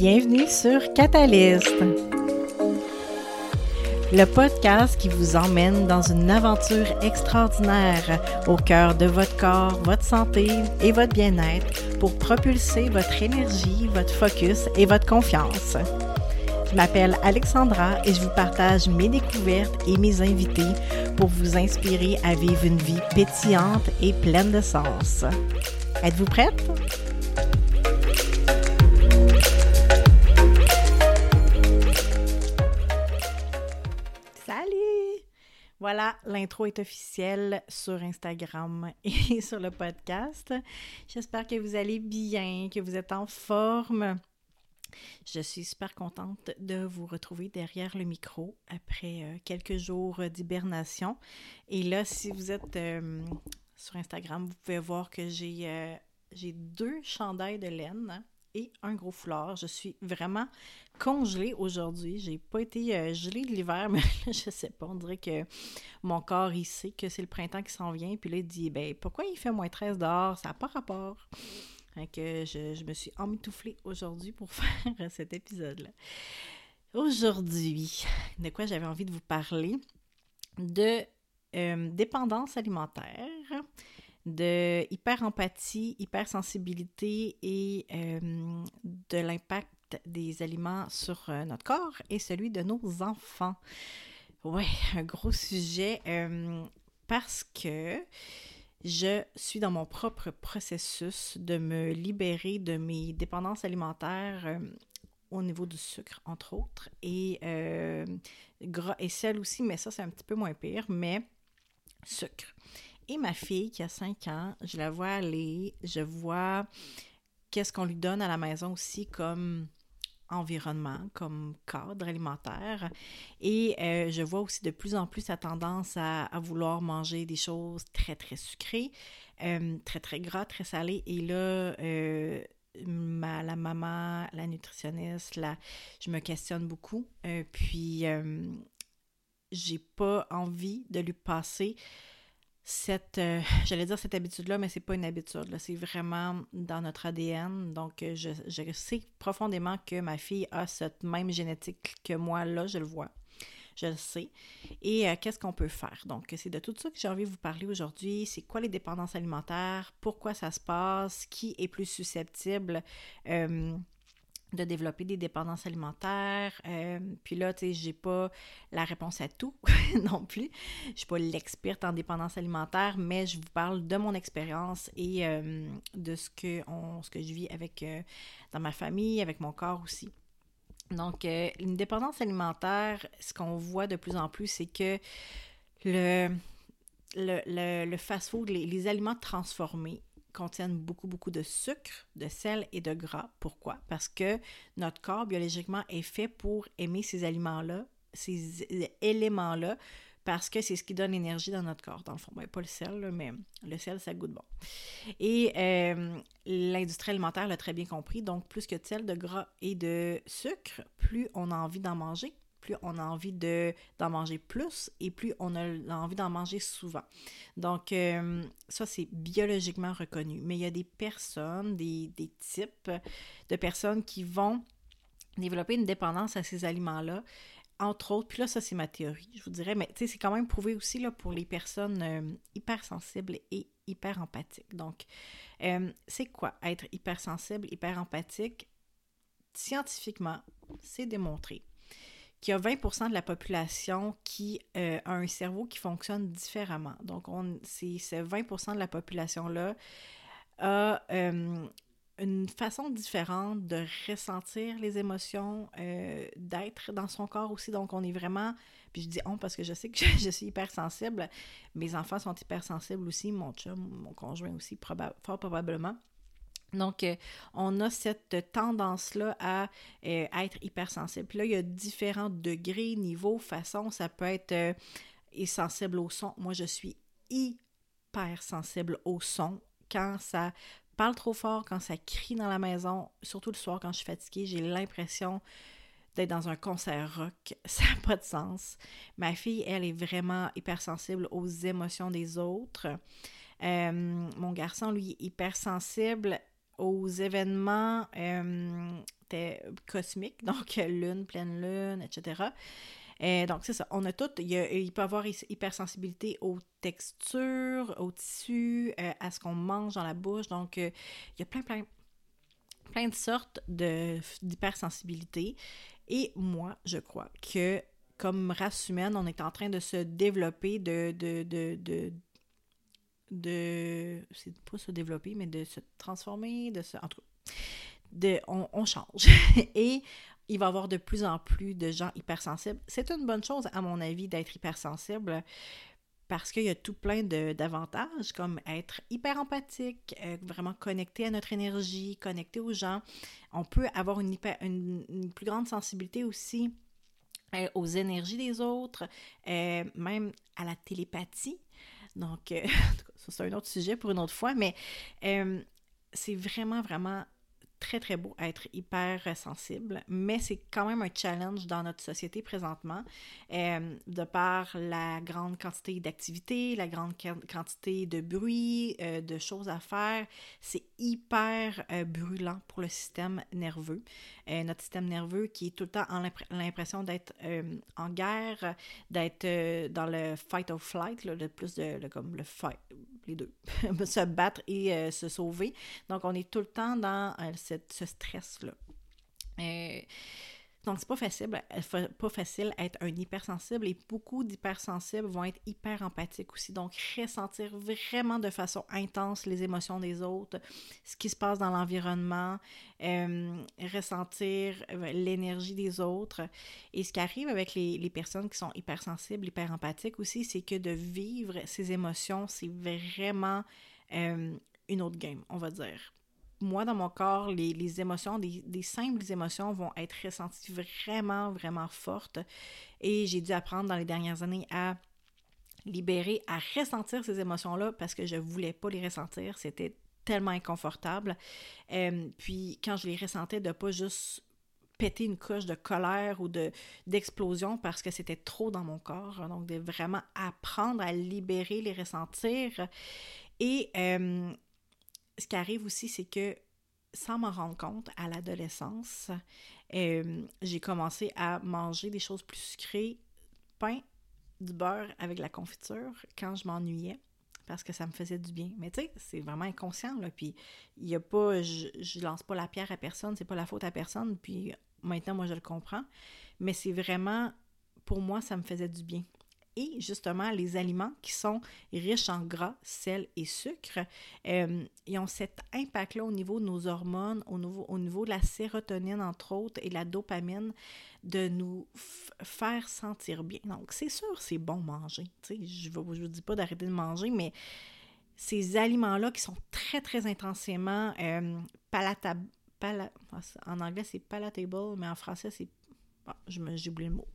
Bienvenue sur Catalyst, le podcast qui vous emmène dans une aventure extraordinaire au cœur de votre corps, votre santé et votre bien-être pour propulser votre énergie, votre focus et votre confiance. Je m'appelle Alexandra et je vous partage mes découvertes et mes invités pour vous inspirer à vivre une vie pétillante et pleine de sens. Êtes-vous prête? Voilà, l'intro est officielle sur Instagram et sur le podcast. J'espère que vous allez bien, que vous êtes en forme. Je suis super contente de vous retrouver derrière le micro après euh, quelques jours d'hibernation. Et là, si vous êtes euh, sur Instagram, vous pouvez voir que j'ai euh, deux chandails de laine et un gros foulard. Je suis vraiment congelée aujourd'hui. J'ai pas été gelée de l'hiver, mais je sais pas. On dirait que mon corps, il sait que c'est le printemps qui s'en vient. Puis là, il dit, ben, pourquoi il fait moins 13 dehors? Ça n'a pas rapport je, me suis emmitouflée aujourd'hui pour faire cet épisode-là. Aujourd'hui, de quoi j'avais envie de vous parler? De euh, dépendance alimentaire, de hyper-empathie, hypersensibilité et euh, de l'impact des aliments sur euh, notre corps et celui de nos enfants. Ouais, un gros sujet parce que je suis dans mon propre processus de me libérer de mes dépendances alimentaires euh, au niveau du sucre, entre autres, et euh, gras et sel aussi, mais ça, c'est un petit peu moins pire, mais sucre. Et ma fille, qui a 5 ans, je la vois aller, je vois qu'est-ce qu'on lui donne à la maison aussi comme environnement, comme cadre alimentaire. Et euh, je vois aussi de plus en plus sa tendance à, vouloir manger des choses très, très sucrées, euh, très, très gras, très salées. Et là, euh, la maman, la nutritionniste, là, je me questionne beaucoup. puis, j'ai pas envie de lui passer cette, euh, j'allais dire cette habitude-là, mais c'est pas une habitude, c'est vraiment dans notre ADN. Donc, euh, je, je, sais profondément que ma fille a cette même génétique que moi, là, je le vois. Je le sais. Et euh, qu'est-ce qu'on peut faire? Donc, c'est de tout ça que j'ai envie de vous parler aujourd'hui. C'est quoi les dépendances alimentaires? Pourquoi ça se passe? Qui est plus susceptible? De développer des dépendances alimentaires. Euh, puis là, tu sais, j'ai pas la réponse à tout non plus. Je suis pas l'experte en dépendance alimentaire, mais je vous parle de mon expérience et euh, de ce que, on, ce que je vis avec euh, dans ma famille, avec mon corps aussi. Donc, une dépendance alimentaire, ce qu'on voit de plus en plus, c'est que le, le, le, fast-food, les aliments transformés, contiennent beaucoup, beaucoup de sucre, de sel et de gras. Pourquoi? Parce que notre corps, biologiquement, est fait pour aimer ces aliments-là, ces éléments-là, parce que c'est ce qui donne l'énergie dans notre corps, dans le fond. Ben, pas le sel, mais le sel, ça goûte bon. Et euh, l'industrie alimentaire l'a très bien compris. Donc, plus que de sel, de gras et de sucre, plus on a envie d'en manger plus on a envie de, d'en manger plus et plus on a envie d'en manger souvent. Donc, euh, ça, c'est biologiquement reconnu. Mais il y a des personnes, des, types de personnes qui vont développer une dépendance à ces aliments-là entre autres, puis là, ça, c'est ma théorie, je vous dirais, mais tu sais, c'est quand même prouvé aussi là, pour les personnes euh, hypersensibles et hyper empathiques. Donc, euh, c'est quoi être hypersensible, hyper empathique? Scientifiquement, c'est démontré qu'il y a 20% de la population qui euh, a un cerveau qui fonctionne différemment. Donc, on, c'est, 20% de la population-là a euh, une façon différente de ressentir les émotions, euh, d'être dans son corps aussi. Donc, on est vraiment, puis je dis on parce que je sais que je, suis hypersensible. Mes enfants sont hypersensibles aussi, mon chum, mon conjoint aussi, fort probablement. Donc, euh, on a cette tendance-là à euh, être hypersensible. Puis là, il y a différents degrés, niveaux, façons. Ça peut être euh, sensible au son. Moi, je suis hyper sensible au son. Quand ça parle trop fort, quand ça crie dans la maison, surtout le soir quand je suis fatiguée, j'ai l'impression d'être dans un concert rock. Ça n'a pas de sens. Ma fille, elle, est vraiment hypersensible aux émotions des autres. mon garçon, lui, est hypersensible aux événements euh, cosmique, donc lune, pleine lune, etc. Euh, donc, c'est ça. On a tout. Il, peut y avoir hypersensibilité aux textures, aux tissus, euh, à ce qu'on mange dans la bouche. Donc, il y a plein, plein, plein de sortes d'hypersensibilité. Et moi, je crois que comme race humaine, on est en train de se développer, de, de c'est pas se développer mais de se transformer de se en tout cas de on, change et il va y avoir de plus en plus de gens hypersensibles. C'est une bonne chose, à mon avis, d'être hypersensible parce qu'il y a tout plein d'avantages, comme être hyper empathique, vraiment connecté à notre énergie, connecté aux gens. On peut avoir une, hyper, une, plus grande sensibilité aussi euh, aux énergies des autres, euh, même à la télépathie. Donc, ça c'est un autre sujet pour une autre fois, mais c'est vraiment, vraiment très, très beau être hyper sensible, mais c'est quand même un challenge dans notre société présentement, euh, de par la grande quantité d'activités, la grande quantité de bruit, euh, de choses à faire. C'est hyper euh, brûlant pour le système nerveux. notre système nerveux qui est tout le temps en l'impression d'être en guerre, d'être dans le fight or flight, le plus de comme le fight, les deux, se battre et se sauver. Donc on est tout le temps dans ce stress-là. Euh, donc, c'est pas facile, pas facile être un hypersensible et beaucoup d'hypersensibles vont être hyper empathiques aussi. Donc, ressentir vraiment de façon intense les émotions des autres, ce qui se passe dans l'environnement, euh, ressentir euh, l'énergie des autres. Et ce qui arrive avec les, les personnes qui sont hypersensibles, hyper empathiques aussi, c'est que de vivre ces émotions, c'est vraiment une autre game, on va dire moi, dans mon corps, les, émotions, des, simples émotions vont être ressenties vraiment, vraiment fortes. Et j'ai dû apprendre dans les dernières années à libérer, à ressentir ces émotions-là parce que je voulais pas les ressentir. C'était tellement inconfortable. Euh, puis quand je les ressentais, de ne pas juste péter une couche de colère ou de d'explosion parce que c'était trop dans mon corps. Donc, de vraiment apprendre à libérer, les ressentir. Et euh, ce qui arrive aussi, c'est que sans m'en rendre compte, à l'adolescence, euh, j'ai commencé à manger des choses plus sucrées, pain, du beurre avec la confiture quand je m'ennuyais parce que ça me faisait du bien. Mais tu sais, c'est vraiment inconscient, là. Puis, il y a pas, je, je lance pas la pierre à personne, c'est pas la faute à personne. Puis, maintenant, moi, je le comprends. Mais c'est vraiment, pour moi, ça me faisait du bien et justement les aliments qui sont riches en gras, sel et sucre, euh, ils ont cet impact-là au niveau de nos hormones, au niveau, au niveau de la sérotonine entre autres et la dopamine, de nous faire sentir bien. Donc c'est sûr, c'est bon manger. je ne vous dis pas d'arrêter de manger, mais ces aliments-là qui sont très, très intensément euh, palatables, en anglais c'est palatable, mais en français c'est... Ah, j'ai oublié le mot.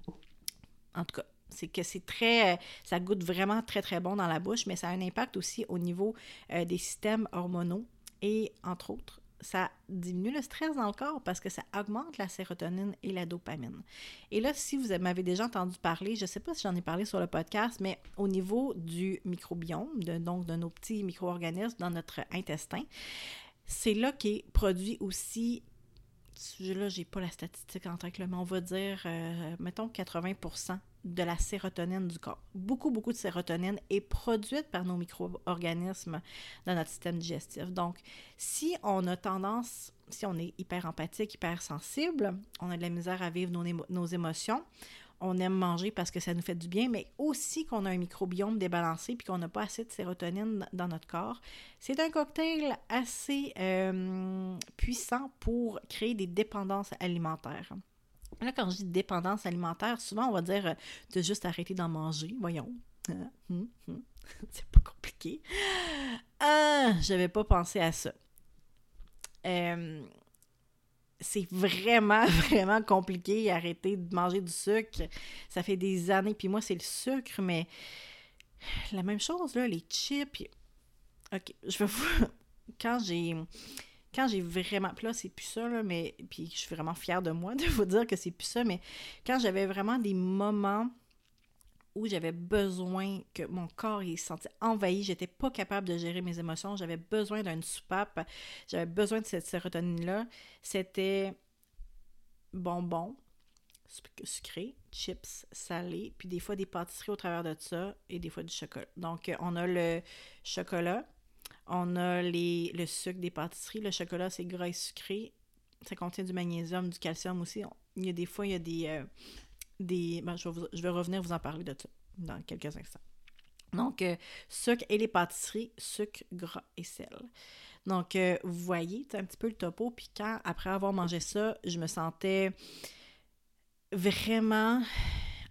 En tout cas, c'est que c'est très, ça goûte vraiment très très bon dans la bouche, mais ça a un impact aussi au niveau euh, des systèmes hormonaux et entre autres, ça diminue le stress dans le corps parce que ça augmente la sérotonine et la dopamine. Et là, si vous m'avez déjà entendu parler, je ne sais pas si j'en ai parlé sur le podcast, mais au niveau du microbiome, donc de nos petits micro-organismes dans notre intestin, c'est là qu'est produit aussi là, j'ai pas la statistique en tête, mais on va dire, euh, mettons, 80% de la sérotonine du corps. Beaucoup, beaucoup de sérotonine est produite par nos micro-organismes dans notre système digestif. Donc, si on a tendance, si on est hyper empathique, hyper sensible, on a de la misère à vivre nos émotions, on aime manger parce que ça nous fait du bien, mais aussi qu'on a un microbiome débalancé puis qu'on n'a pas assez de sérotonine dans notre corps. C'est un cocktail assez euh, puissant pour créer des dépendances alimentaires. Là, quand je dis dépendance alimentaire, souvent on va dire euh, de juste arrêter d'en manger. Voyons. Hein? Hum, hum. C'est pas compliqué. Ah, j'avais pas pensé à ça. Euh, c'est vraiment, vraiment compliqué arrêter de manger du sucre. Ça fait des années. Puis moi, c'est le sucre, mais la même chose, là, les chips. Ok, je vais vous. Quand j'ai. Quand j'ai vraiment. Puis là, c'est plus ça, là, mais. Puis je suis vraiment fière de moi de vous dire que c'est plus ça, mais quand j'avais vraiment des moments où j'avais besoin que mon corps il se sentait envahi, j'étais pas capable de gérer mes émotions, j'avais besoin d'une soupape, j'avais besoin de cette sérotonine-là, c'était bonbons sucrés, chips salés, puis des fois des pâtisseries au travers de ça et des fois du chocolat. Donc, on a le chocolat, on a les, le sucre des pâtisseries. Le chocolat, c'est gras et sucré. Ça contient du magnésium, du calcium aussi. Il y a des fois, il y a des... Euh, des ben, je, vais revenir vous en parler de ça dans quelques instants. Donc, euh, sucre et les pâtisseries, sucre, gras et sel. Donc, euh, vous voyez, c'est un petit peu le topo. Puis quand, après avoir mangé ça, je me sentais vraiment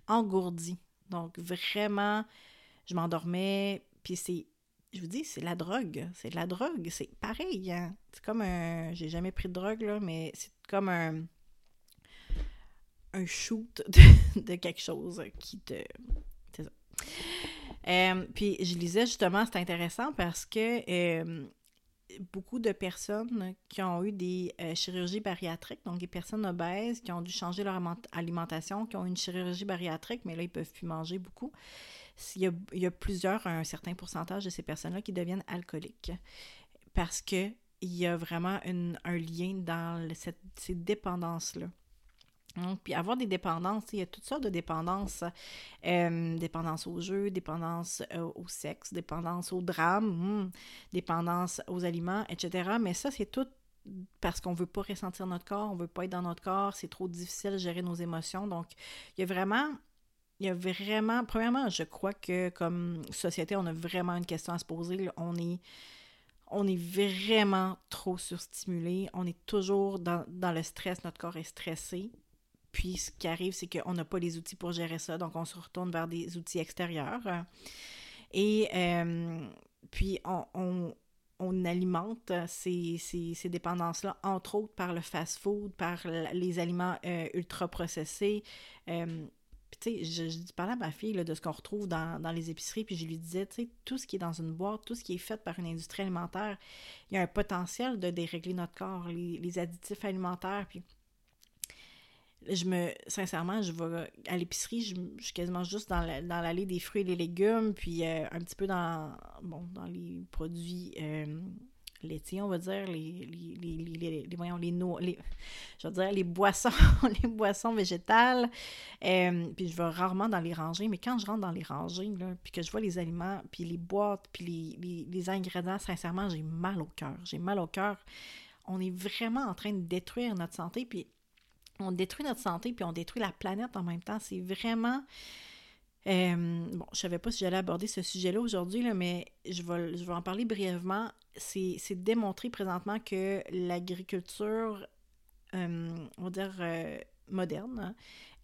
engourdie. Donc, vraiment, je m'endormais. Puis c'est, je vous dis, c'est la drogue. C'est la drogue. C'est pareil. Hein. C'est comme un. J'ai jamais pris de drogue, là, mais c'est comme un. Un shoot de, quelque chose qui te. C'est ça. Euh, puis je lisais justement, c'est intéressant parce que euh, beaucoup de personnes qui ont eu des euh, chirurgies bariatriques, donc des personnes obèses qui ont dû changer leur alimentation, qui ont eu une chirurgie bariatrique, mais là, ils peuvent plus manger beaucoup. Il y a, il plusieurs, un certain pourcentage de ces personnes-là qui deviennent alcooliques parce qu'il y a vraiment un lien dans cette, ces dépendances-là. Donc, puis avoir des dépendances, il y a toutes sortes de dépendances. Euh, dépendance au jeu, dépendance euh, au sexe, dépendance au drame, hmm, dépendance aux aliments, etc. Mais ça, c'est tout parce qu'on veut pas ressentir notre corps, on veut pas être dans notre corps, c'est trop difficile de gérer nos émotions. Donc, il y a vraiment, il y a vraiment, premièrement, je crois que comme société, on a vraiment une question à se poser. On est, on est vraiment trop surstimulé, on est toujours dans le stress, notre corps est stressé. Puis ce qui arrive, c'est qu'on n'a pas les outils pour gérer ça, donc on se retourne vers des outils extérieurs. Et euh, puis on, alimente ces, dépendances-là, entre autres par le fast-food, par les aliments euh, ultra-processés. Euh, tu sais, je, je, parlais à ma fille de ce qu'on retrouve dans, les épiceries, puis je lui disais, tu sais, tout ce qui est dans une boîte, tout ce qui est fait par une industrie alimentaire, il y a un potentiel de dérégler notre corps, les, les additifs alimentaires, puis je me sincèrement je vais à l'épicerie je, suis quasiment juste dans l'allée des fruits et des légumes puis euh, un petit peu dans bon dans les produits euh, laitiers on va dire les les, les, les, voyons les noix les je veux dire les boissons les boissons végétales euh, puis je vais rarement dans les rangées mais quand je rentre dans les rangées là, puis que je vois les aliments puis les boîtes puis les, les ingrédients sincèrement j'ai mal au cœur. J'ai mal au cœur. On est vraiment en train de détruire notre santé puis on détruit notre santé puis on détruit la planète en même temps. C'est vraiment. Euh, bon, je savais pas si j'allais aborder ce sujet-là aujourd'hui, mais je vais, je en parler brièvement. C'est démontré présentement que l'agriculture, euh, on va dire, euh, moderne, hein,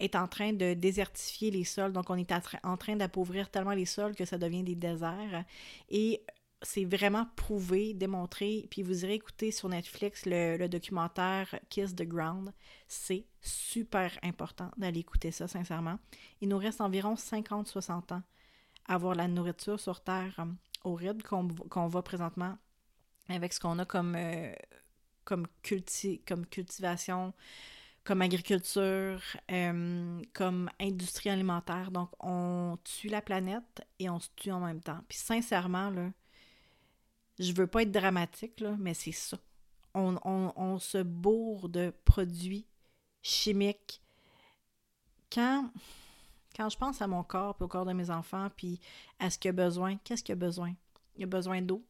est en train de désertifier les sols. Donc, on est en train d'appauvrir tellement les sols que ça devient des déserts. Et c'est vraiment prouvé, démontré. Puis vous irez écouter sur Netflix le, documentaire Kiss the Ground. C'est super important d'aller écouter ça, sincèrement. Il nous reste environ 50-60 ans à avoir la nourriture sur Terre euh, au rythme qu'on voit présentement avec ce qu'on a comme, euh, comme, comme cultivation, comme agriculture, euh, comme industrie alimentaire. Donc, on tue la planète et on se tue en même temps. Puis sincèrement, là, je veux pas être dramatique, mais c'est ça. On, se bourre de produits chimiques. Quand, quand je pense à mon corps, puis au corps de mes enfants, puis à ce qu'il a besoin, qu'est-ce qu'il a besoin? Il a besoin d'eau,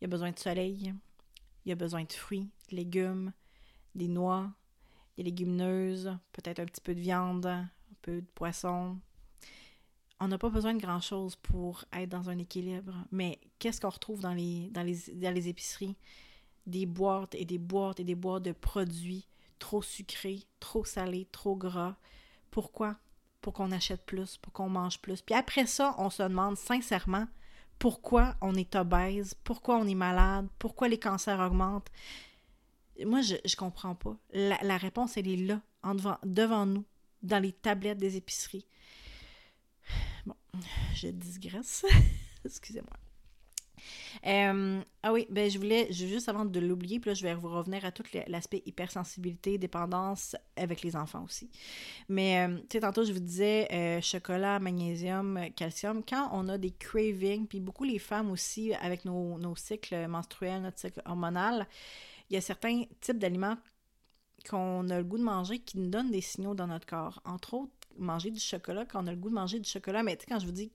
il a besoin de soleil, il a besoin de fruits, de légumes, des noix, des légumineuses, peut-être un petit peu de viande, un peu de poisson, on n'a pas besoin de grand-chose pour être dans un équilibre. Mais qu'est-ce qu'on retrouve dans les, épiceries? Des boîtes et des boîtes et des boîtes de produits trop sucrés, trop salés, trop gras. Pourquoi? Pour qu'on achète plus, pour qu'on mange plus. Puis après ça, on se demande sincèrement pourquoi on est obèse, pourquoi on est malade, pourquoi les cancers augmentent. Moi, je ne comprends pas. La, réponse, elle est là, devant nous, dans les tablettes des épiceries. Je digresse. Excusez-moi. Euh, ah oui, ben je voulais, juste avant de l'oublier, puis là je vais vous revenir à tout l'aspect hypersensibilité, dépendance avec les enfants aussi. Mais euh, tu sais, tantôt je vous disais euh, chocolat, magnésium, calcium. Quand on a des cravings, puis beaucoup les femmes aussi avec nos, nos cycles menstruels, notre cycle hormonal, il y a certains types d'aliments qu'on a le goût de manger qui nous donnent des signaux dans notre corps. Entre autres, manger du chocolat, quand on a le goût de manger du chocolat, mais tu sais, quand je vous dis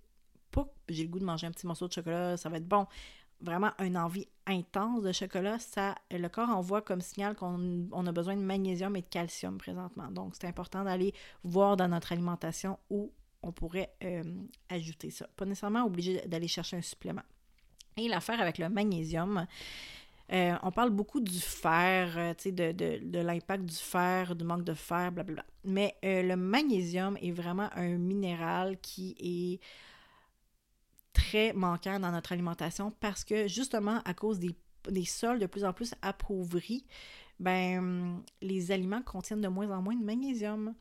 pas j'ai le goût de manger un petit morceau de chocolat, ça va être bon. Vraiment une envie intense de chocolat, ça, le corps envoie comme signal qu'on a besoin de magnésium et de calcium présentement. Donc, c'est important d'aller voir dans notre alimentation où on pourrait euh, ajouter ça. Pas nécessairement obligé d'aller chercher un supplément. Et l'affaire avec le magnésium, euh, on parle beaucoup du fer, euh, de, l'impact du fer, du manque de fer, blablabla. Mais le magnésium est vraiment un minéral qui est très manquant dans notre alimentation parce que justement à cause des, des sols de plus en plus appauvris, ben, les aliments contiennent de moins en moins de magnésium.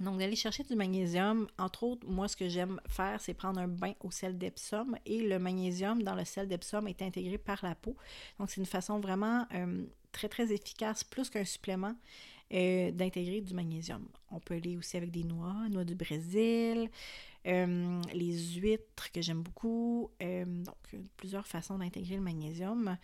Donc, d'aller chercher du magnésium, entre autres, moi, ce que j'aime faire, c'est prendre un bain au sel d'Epsom et le magnésium dans le sel d'Epsom est intégré par la peau. Donc, c'est une façon vraiment euh, très, très efficace, plus qu'un supplément, euh, d'intégrer du magnésium. On peut aller aussi avec des noix, noix du Brésil, euh, les huîtres que j'aime beaucoup. donc, plusieurs façons d'intégrer le magnésium.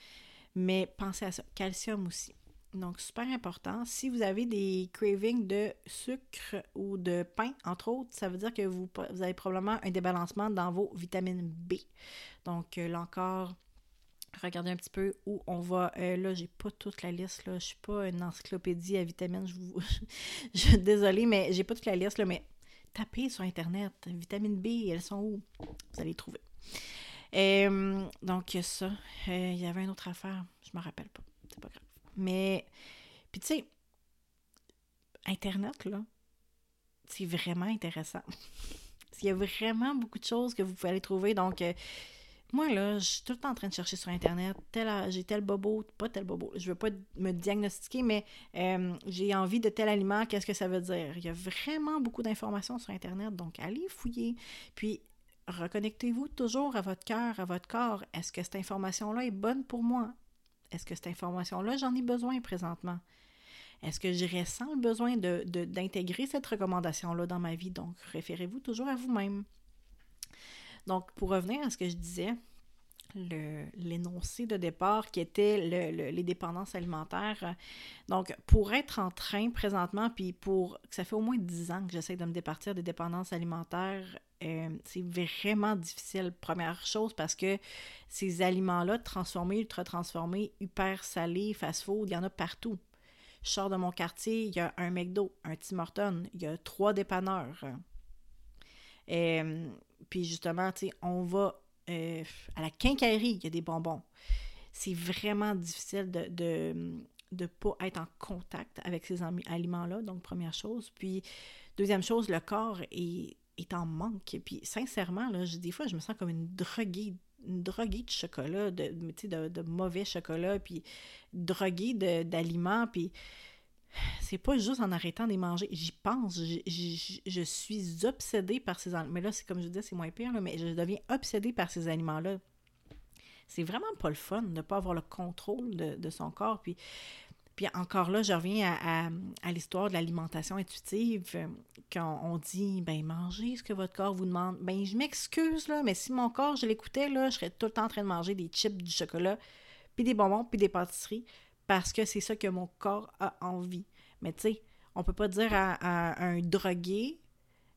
Mais pensez à ça. Calcium aussi. Donc, super important. Si vous avez des cravings de sucre ou de pain, entre autres, ça veut dire que vous, avez probablement un débalancement dans vos vitamines B. Donc, euh, là encore, regardez un petit peu où on va. Euh, là, j'ai pas toute la liste. Là. Je suis pas une encyclopédie à vitamines. Je vous. je, désolée, mais j'ai pas toute la liste. Là, mais tapez sur Internet. Vitamine B, elles sont où? Vous allez trouver. Euh, donc, ça. Il y avait une autre affaire. Je me rappelle pas. C'est pas grave. Mais, puis tu sais, Internet, là, c'est vraiment intéressant. Il y a vraiment beaucoup de choses que vous pouvez aller trouver. Donc, euh, moi, là, je suis tout le temps en train de chercher sur Internet. j'ai tel bobo, pas tel bobo. Je veux pas me diagnostiquer, mais euh, j'ai envie de tel aliment. Qu'est-ce que ça veut dire? Il y a vraiment beaucoup d'informations sur Internet. Donc, allez fouiller. Puis, reconnectez-vous toujours à votre cœur, à votre corps. Est-ce que cette information-là est bonne pour moi? Est-ce que cette information-là, j'en ai besoin présentement? Est-ce que je ressens le besoin d'intégrer de, cette recommandation-là dans ma vie? Donc, référez-vous toujours à vous-même. Donc, pour revenir à ce que je disais, l'énoncé de départ qui était les dépendances alimentaires. Donc, pour être en train présentement, puis pour ça fait au moins dix ans que j'essaie de me départir des dépendances alimentaires euh, c'est vraiment difficile, première chose, parce que ces aliments-là, transformés, ultra transformés, hyper salés, fast-food, il y en a partout. Je sors de mon quartier, il y a un McDo, un Tim Hortons, il y a trois dépanneurs. Euh, puis justement, tu sais, on va euh, à la quincaillerie, il y a des bonbons. C'est vraiment difficile de, de de pas être en contact avec ces aliments-là, donc première chose. Puis, deuxième chose, le corps est est en manque. Puis sincèrement, là, des fois, je me sens comme une droguée, droguée de chocolat, de, de, de mauvais chocolat, puis droguée d'aliments, puis c'est pas juste en arrêtant de les manger. J'y pense, je suis obsédée par ces aliments. Mais là, c'est comme je disais, c'est moins pire, mais je deviens obsédée par ces aliments-là. C'est vraiment pas le fun de ne pas avoir le contrôle de, son corps. Puis puis encore là, je reviens à, l'histoire de l'alimentation intuitive, quand on dit, ben mangez ce que votre corps vous demande. Ben je m'excuse, là, mais si mon corps, je l'écoutais, là, je serais tout le temps en train de manger des chips, du chocolat, puis des bonbons, puis des pâtisseries, parce que c'est ça que mon corps a envie. Mais tu sais, on peut pas dire à, un drogué,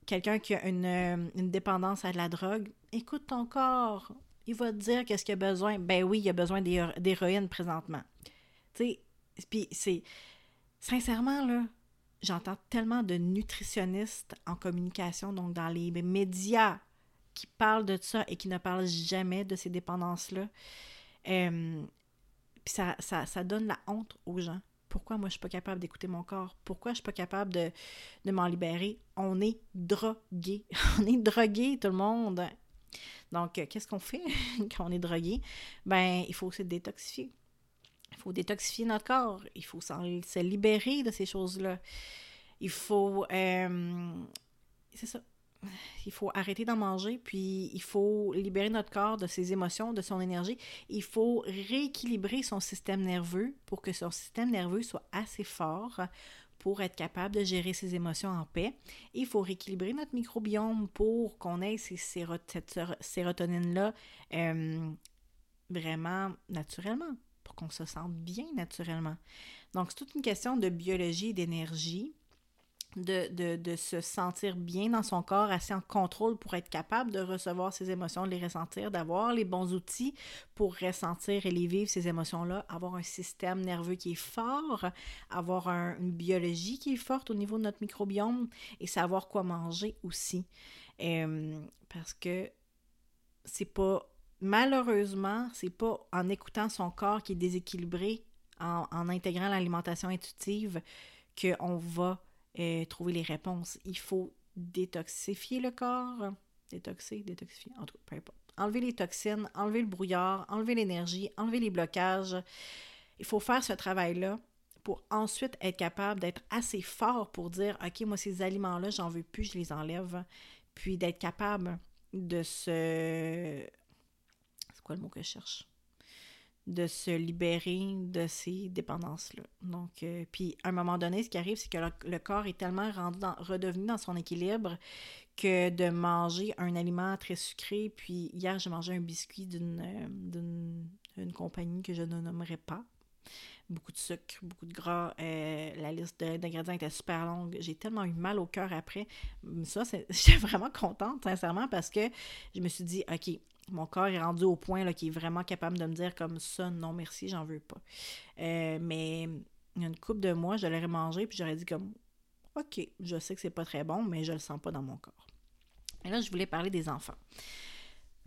quelqu'un qui a une, une, dépendance à la drogue, écoute ton corps, il va te dire qu'est-ce qu'il a besoin. Ben oui, il a besoin d'héroïne présentement. Tu sais, puis c'est. Sincèrement, là, j'entends tellement de nutritionnistes en communication, donc dans les médias, qui parlent de ça et qui ne parlent jamais de ces dépendances-là. Euh, puis ça, ça, ça, donne la honte aux gens. Pourquoi moi je suis pas capable d'écouter mon corps? Pourquoi je suis pas capable de, de m'en libérer? On est drogué. on est drogué, tout le monde. Donc, euh, qu'est-ce qu'on fait quand on est drogué? Ben, il faut se détoxifier. Il faut détoxifier notre corps. Il faut se libérer de ces choses-là. Il faut. Euh, c'est ça. Il faut arrêter d'en manger, puis il faut libérer notre corps de ses émotions, de son énergie. Il faut rééquilibrer son système nerveux pour que son système nerveux soit assez fort pour être capable de gérer ses émotions en paix. Il faut rééquilibrer notre microbiome pour qu'on ait ces cette sérotonine-là euh, vraiment naturellement pour qu'on se sente bien naturellement. Donc, c'est toute une question de biologie et d'énergie de, de, se sentir bien dans son corps, assez en contrôle pour être capable de recevoir ses émotions, de les ressentir, d'avoir les bons outils pour ressentir et les vivre, ces émotions-là, avoir un système nerveux qui est fort, avoir une biologie qui est forte au niveau de notre microbiome et savoir quoi manger aussi. Euh, parce que c'est pas, malheureusement, c'est pas en écoutant son corps qui est déséquilibré, en, en intégrant l'alimentation intuitive, qu'on va trouver les réponses. Il faut détoxifier le corps. Détoxer, détoxifier, en tout cas, peu importe. Enlever les toxines, enlever le brouillard, enlever l'énergie, enlever les blocages. Il faut faire ce travail-là pour ensuite être capable d'être assez fort pour dire OK, moi, ces aliments-là, j'en veux plus, je les enlève. Puis d'être capable de se. C'est quoi le mot que je cherche? De se libérer de ces dépendances-là. Donc, euh, puis à un moment donné, ce qui arrive, c'est que le, corps est tellement redevenu dans son équilibre que de manger un aliment très sucré, puis hier, j'ai mangé un biscuit d'une euh, compagnie que je ne nommerai pas. Beaucoup de sucre, beaucoup de gras. Euh, la liste d'ingrédients était super longue. J'ai tellement eu mal au cœur après. Ça, j'étais vraiment contente, sincèrement, parce que je me suis dit, OK, mon corps est rendu au point là, qui est vraiment capable de me dire comme ça, non merci, j'en veux pas. Euh, mais une coupe de mois, je l'aurais mangé, puis j'aurais dit comme OK, je sais que c'est pas très bon, mais je le sens pas dans mon corps. Et là, je voulais parler des enfants.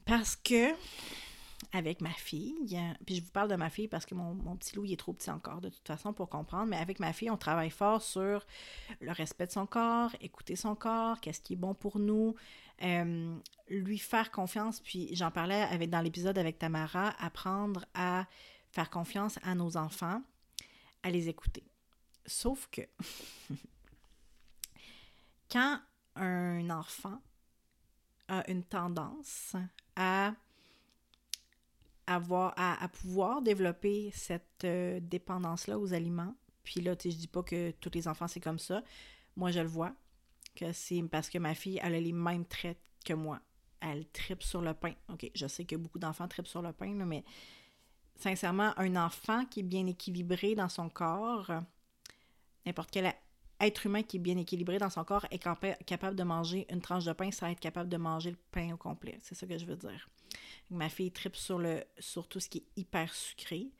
Parce que avec ma fille, puis je vous parle de ma fille parce que mon, mon, petit loup il est trop petit encore de toute façon pour comprendre, mais avec ma fille, on travaille fort sur le respect de son corps, écouter son corps, qu'est-ce qui est bon pour nous, euh, lui faire confiance, puis j'en parlais avec, dans l'épisode avec Tamara, apprendre à faire confiance à nos enfants, à les écouter. Sauf que quand un enfant a une tendance à avoir à, pouvoir développer cette euh, dépendance-là aux aliments. Puis là, tu je dis pas que tous les enfants c'est comme ça. Moi, je le vois que c'est parce que ma fille, elle a les mêmes traits que moi. Elle tripe sur le pain. OK, je sais que beaucoup d'enfants tripent sur le pain, mais sincèrement, un enfant qui est bien équilibré dans son corps, n'importe quel être humain qui est bien équilibré dans son corps est capable de manger une tranche de pain sans être capable de manger le pain au complet. C'est ça que je veux dire. Ma fille tripe sur, le, sur tout ce qui est hyper sucré.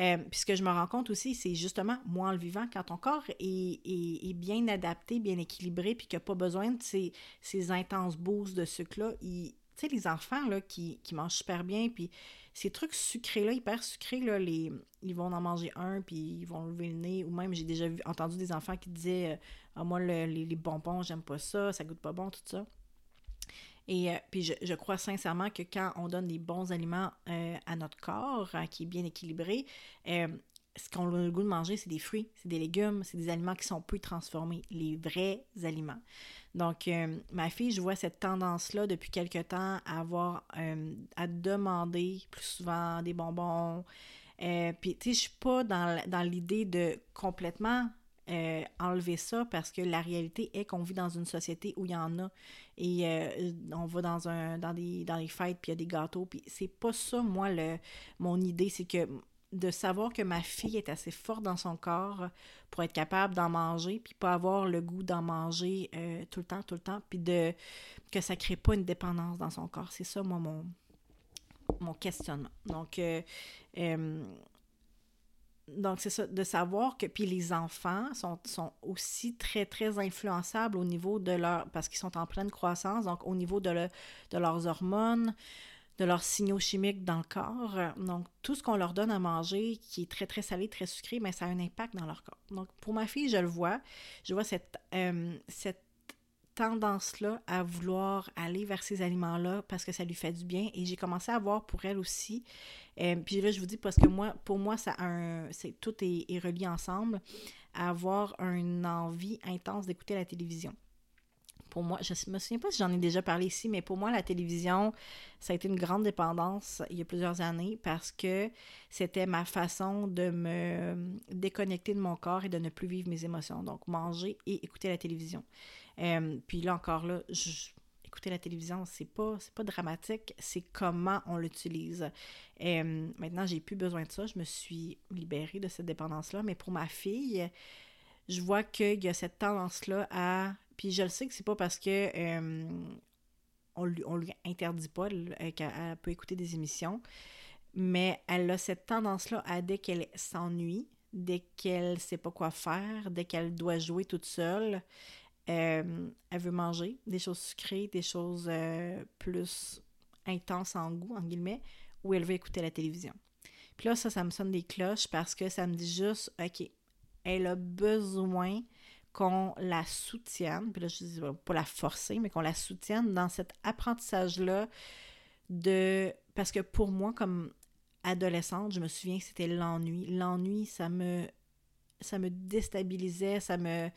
Euh, puis ce que je me rends compte aussi, c'est justement, moi en le vivant, quand ton corps est, bien adapté, bien équilibré, puis qu'il n'y a pas besoin de ces, ces intenses boosts de sucre-là, tu sais, les enfants là, qui, mangent super bien, puis ces trucs sucrés-là, hyper sucrés, là, les, ils vont en manger un, puis ils vont lever le nez, ou même j'ai déjà entendu des enfants qui disaient euh, ah, Moi, les, les bonbons, j'aime pas ça, ça goûte pas bon, tout ça. Et euh, puis je, crois sincèrement que quand on donne des bons aliments euh, à notre corps, hein, qui est bien équilibré, euh, ce qu'on a le goût de manger, c'est des fruits, c'est des légumes, c'est des aliments qui sont peu transformés, les vrais aliments. Donc, ma fille, je vois cette tendance-là depuis quelque temps à avoir, à demander plus souvent des bonbons. puis, tu sais, je suis pas dans, dans l'idée de complètement euh, enlever ça parce que la réalité est qu'on vit dans une société où il y en a. Et euh, on va dans un dans des dans les fêtes puis il y a des gâteaux puis c'est pas ça moi le mon idée c'est que de savoir que ma fille est assez forte dans son corps pour être capable d'en manger puis pas avoir le goût d'en manger euh, tout le temps tout le temps puis de que ça crée pas une dépendance dans son corps. C'est ça moi mon mon questionnement. Donc donc, c'est ça, de savoir que, puis les enfants sont, sont, aussi très, très influençables au niveau de leur, parce qu'ils sont en pleine croissance, donc au niveau de, le, de leurs hormones, de leurs signaux chimiques dans le corps. Donc, tout ce qu'on leur donne à manger, qui est très, très salé, très sucré, mais ça a un impact dans leur corps. Donc, pour ma fille, je le vois. Je vois cette, euh, cette tendance-là à vouloir aller vers ces aliments-là parce que ça lui fait du bien. Et j'ai commencé à voir pour elle aussi. Euh, puis là, je vous dis parce que moi, pour moi, ça tout est, relié ensemble. Avoir une envie intense d'écouter la télévision. Pour moi, je me souviens pas si j'en ai déjà parlé ici, mais pour moi, la télévision, ça a été une grande dépendance il y a plusieurs années parce que c'était ma façon de me déconnecter de mon corps et de ne plus vivre mes émotions. Donc, manger et écouter la télévision. Euh, puis là encore, là, écouter la télévision, c'est pas, pas dramatique, c'est comment on l'utilise. Euh, maintenant, j'ai plus besoin de ça, je me suis libérée de cette dépendance-là, mais pour ma fille, je vois qu'il y a cette tendance-là à. Puis je le sais que c'est pas parce que euh, on, lui, lui interdit pas qu'elle peut écouter des émissions, mais elle a cette tendance-là à dès qu'elle s'ennuie, dès qu'elle sait pas quoi faire, dès qu'elle doit jouer toute seule, euh, elle veut manger des choses sucrées, des choses euh, plus intenses en goût, en guillemets, ou elle veut écouter la télévision. Puis là, ça, ça me sonne des cloches parce que ça me dit juste, OK, elle a besoin qu'on la soutienne, puis là, je dis pas la forcer, mais qu'on la soutienne dans cet apprentissage-là de... Parce que pour moi, comme adolescente, je me souviens que c'était l'ennui. L'ennui, ça me, ça me déstabilisait, ça me,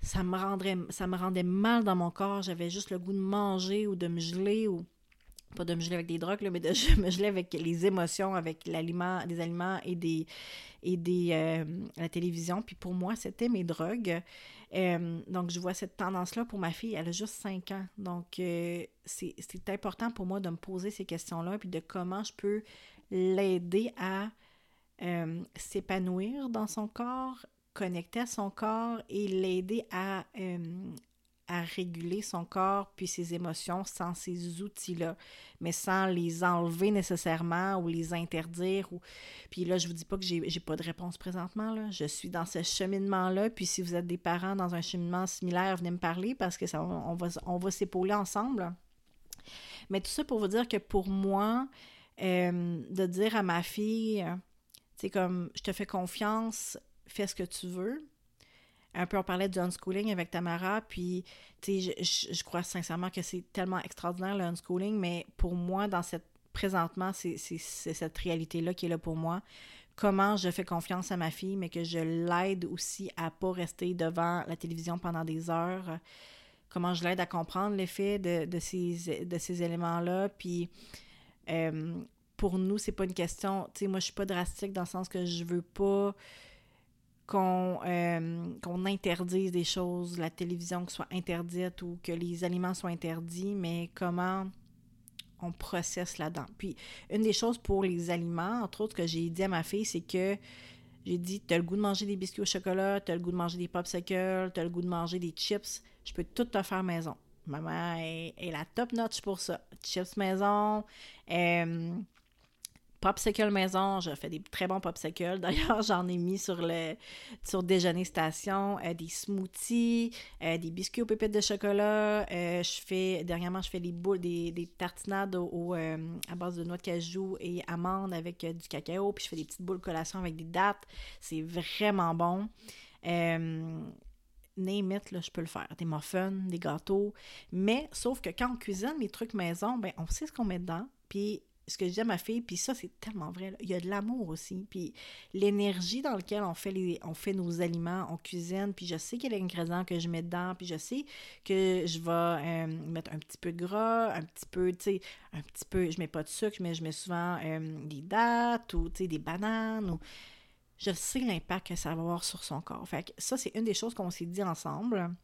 ça me rendrait, ça me rendait mal dans mon corps. J'avais juste le goût de manger ou de me geler ou pas de me geler avec des drogues, mais de me geler avec les émotions, avec l'aliment, des aliments et des et des euh, la télévision. Puis pour moi, c'était mes drogues. Euh, donc, je vois cette tendance-là pour ma fille. Elle a juste 5 ans. Donc, euh, c'est important pour moi de me poser ces questions-là, puis de comment je peux l'aider à s'épanouir dans son corps, connecter à son corps et l'aider à, euh, à réguler son corps puis ses émotions sans ces outils-là, mais sans les enlever nécessairement ou les interdire. Ou... Puis là, je vous dis pas que j'ai pas de réponse présentement. Là. Je suis dans ce cheminement-là. Puis si vous êtes des parents dans un cheminement similaire, venez me parler parce que ça, on va, on va s'épauler ensemble. Mais tout ça pour vous dire que pour moi, euh, de dire à ma fille, c'est comme, je te fais confiance, fais ce que tu veux. Un peu, on parlait du unschooling avec Tamara, puis, tu sais, je, crois sincèrement que c'est tellement extraordinaire le unschooling, mais pour moi, dans cette, présentement, c'est cette réalité-là qui est là pour moi. Comment je fais confiance à ma fille, mais que je l'aide aussi à pas rester devant la télévision pendant des heures. Comment je l'aide à comprendre l'effet de, de, ces, de ces éléments-là, puis euh, pour nous, c'est pas une question. Tu sais, moi, je suis pas drastique dans le sens que je veux pas qu'on euh, qu'on interdise des choses, la télévision qui soit interdite ou que les aliments soient interdits, mais comment on processe là-dedans. Puis, une des choses pour les aliments, entre autres, que j'ai dit à ma fille, c'est que j'ai dit, t'as le goût de manger des biscuits au chocolat, t'as le goût de manger des popsicles, t'as le goût de manger des chips, je peux tout te faire maison. Maman est, la top notch pour ça. Chips maison, euh, popsicle maison, je fais des très bons popsicles. D'ailleurs, j'en ai mis sur le sur déjeuner station, euh, des smoothies, euh, des biscuits aux pépites de chocolat. je fais dernièrement, je fais des boules, des, des tartinades à base de noix de cajou et amandes avec du cacao. Puis je fais des petites boules collation avec des dattes. C'est vraiment bon name it, là, je peux le faire. Des muffins, des gâteaux. Mais, sauf que quand on cuisine les trucs maison, ben, on sait ce qu'on met dedans. Puis, ce que je dis à ma fille, puis ça, c'est tellement vrai. Il y a de l'amour aussi. Puis, l'énergie dans laquelle on fait, les, on fait nos aliments, on cuisine. Puis, je sais a ingrédients que je mets dedans. Puis, je sais que je vais euh, mettre un petit peu de gras, un petit peu, tu sais, un petit peu, je mets pas de sucre, mais je mets souvent euh, des dattes ou, tu sais, des bananes ou je sais l'impact que ça va avoir sur son corps. Fait que ça, c'est une des choses qu'on s'est dit ensemble.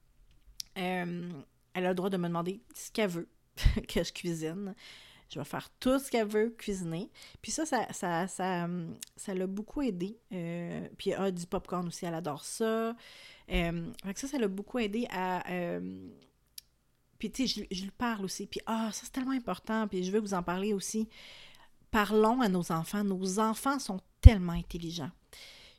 Euh, elle a le droit de me demander ce qu'elle veut que je cuisine. Je vais faire tout ce qu'elle veut cuisiner. Puis ça, ça, ça, ça, l'a beaucoup aidé. Euh, puis a du popcorn aussi, elle adore ça. Euh, fait que ça, ça l'a beaucoup aidé à. Euh, puis tu sais, je, je, lui parle aussi. Puis ah, ça c'est tellement important. Puis je veux vous en parler aussi. Parlons à nos enfants. Nos enfants sont tellement intelligents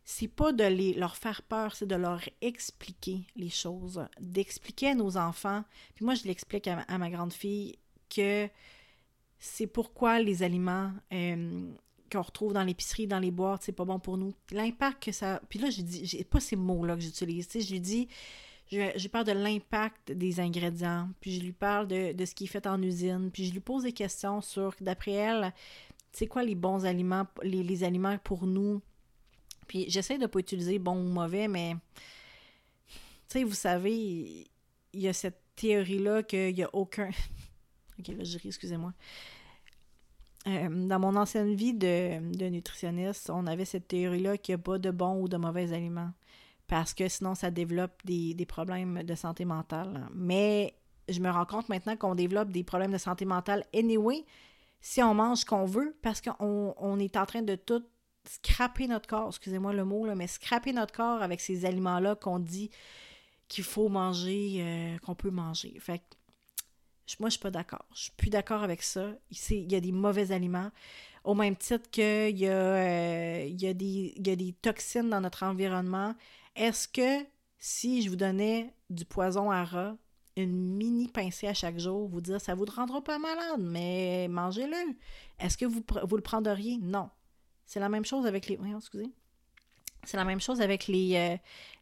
c'est pas de les, leur faire peur, c'est de leur expliquer les choses, d'expliquer à nos enfants. Puis moi, je l'explique à, ma grande fille que c'est pourquoi les aliments euh, qu'on retrouve dans l'épicerie, dans les boîtes, c'est pas bon pour nous. L'impact que ça. Puis là, je dis, j'ai pas ces mots-là que j'utilise. Je lui dis, je, parle de l'impact des ingrédients, puis je lui parle de, ce qui fait en usine, puis je lui pose des questions sur, d'après elle, c'est quoi les bons aliments, les, les aliments pour nous? Puis j'essaie de pas utiliser bon ou mauvais, mais tu vous savez, il y a cette théorie-là qu'il n'y a aucun. ok, là, je ris, excusez-moi. Euh, dans mon ancienne vie de, nutritionniste, on avait cette théorie-là qu'il n'y a pas de bons ou de mauvais aliments. Parce que sinon, ça développe des, problèmes de santé mentale. Mais je me rends compte maintenant qu'on développe des problèmes de santé mentale anyway si on mange ce qu'on veut parce qu'on on est en train de tout scraper notre corps, excusez-moi le mot, là, mais scraper notre corps avec ces aliments-là qu'on dit qu'il faut manger, euh, qu'on peut manger. Fait que, moi, je suis pas d'accord. Je suis plus d'accord avec ça. Il y a des mauvais aliments. Au même titre qu'il y, euh, y, a des, il y a des toxines dans notre environnement. Est-ce que si je vous donnais du poison à rat, une mini pincée à chaque jour, vous dire ça vous rendra pas malade, mais mangez-le. Est-ce que vous, vous le prendriez? Non. C'est la même chose avec les. excusez. C'est la même chose avec les, euh,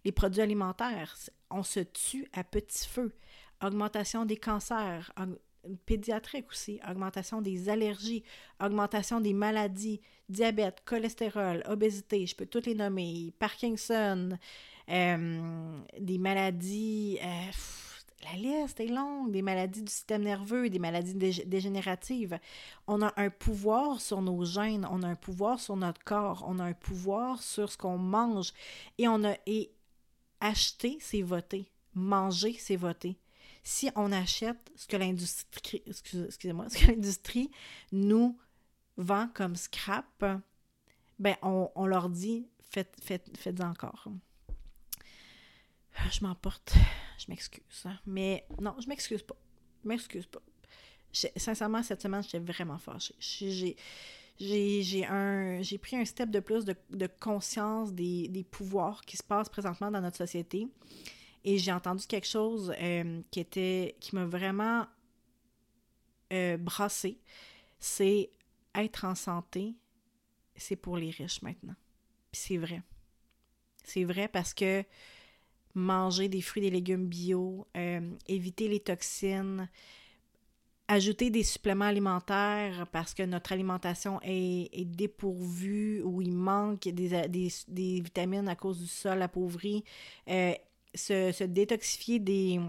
les produits alimentaires. On se tue à petit feu. Augmentation des cancers, pédiatriques aussi, augmentation des allergies, augmentation des maladies, diabète, cholestérol, obésité, je peux toutes les nommer, Parkinson, euh, des maladies. Euh, la liste est longue, des maladies du système nerveux, des maladies dégénératives. On a un pouvoir sur nos gènes, on a un pouvoir sur notre corps, on a un pouvoir sur ce qu'on mange. Et on a et acheter, c'est voter. Manger, c'est voter. Si on achète ce que l'industrie, excusez-moi, ce que l'industrie nous vend comme scrap, ben on, leur dit faites, faites, encore. Je m'emporte je m'excuse. Hein. Mais non, je m'excuse pas. Je m'excuse pas. Sincèrement, cette semaine, j'étais vraiment fâchée. J'ai j'ai pris un step de plus de, conscience des, pouvoirs qui se passent présentement dans notre société et j'ai entendu quelque chose euh, qui était qui m'a vraiment euh, brassé. C'est être en santé c'est pour les riches maintenant. Puis c'est vrai. C'est vrai parce que manger des fruits et des légumes bio, euh, éviter les toxines, ajouter des suppléments alimentaires parce que notre alimentation est, dépourvue ou il manque des, des, vitamines à cause du sol appauvri, se, détoxifier des,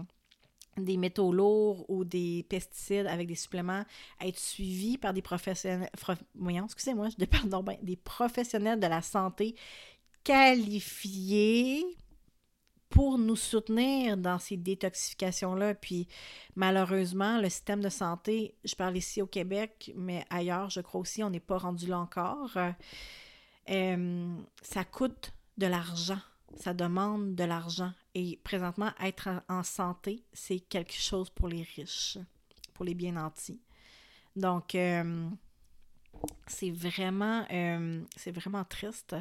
des métaux lourds ou des pesticides avec des suppléments, être suivi par des professionnels, voyons, excusez-moi, je des professionnels de la santé qualifiés pour nous soutenir dans ces détoxifications-là. Puis malheureusement, le système de santé, je parle ici au Québec, mais ailleurs, je crois aussi, on n'est pas rendu là encore. Euh, ça coûte de l'argent, ça demande de l'argent. Et présentement, être en santé, c'est quelque chose pour les riches, pour les bien nantis. Donc, euh, c'est vraiment, euh, c'est vraiment triste.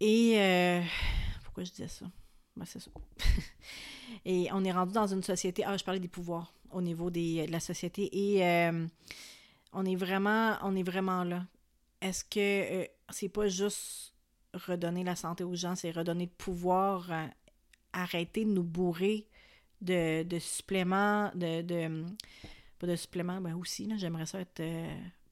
Et pourquoi je disais ça? c'est ça. et on est rendu dans une société. Ah, je parlais des pouvoirs au niveau des, de la société. Et euh, on est vraiment, on est vraiment là. Est-ce que euh, c'est pas juste redonner la santé aux gens, c'est redonner le pouvoir, euh, arrêter de nous bourrer de, de suppléments, de, de, Pas de suppléments, ben aussi, j'aimerais ça être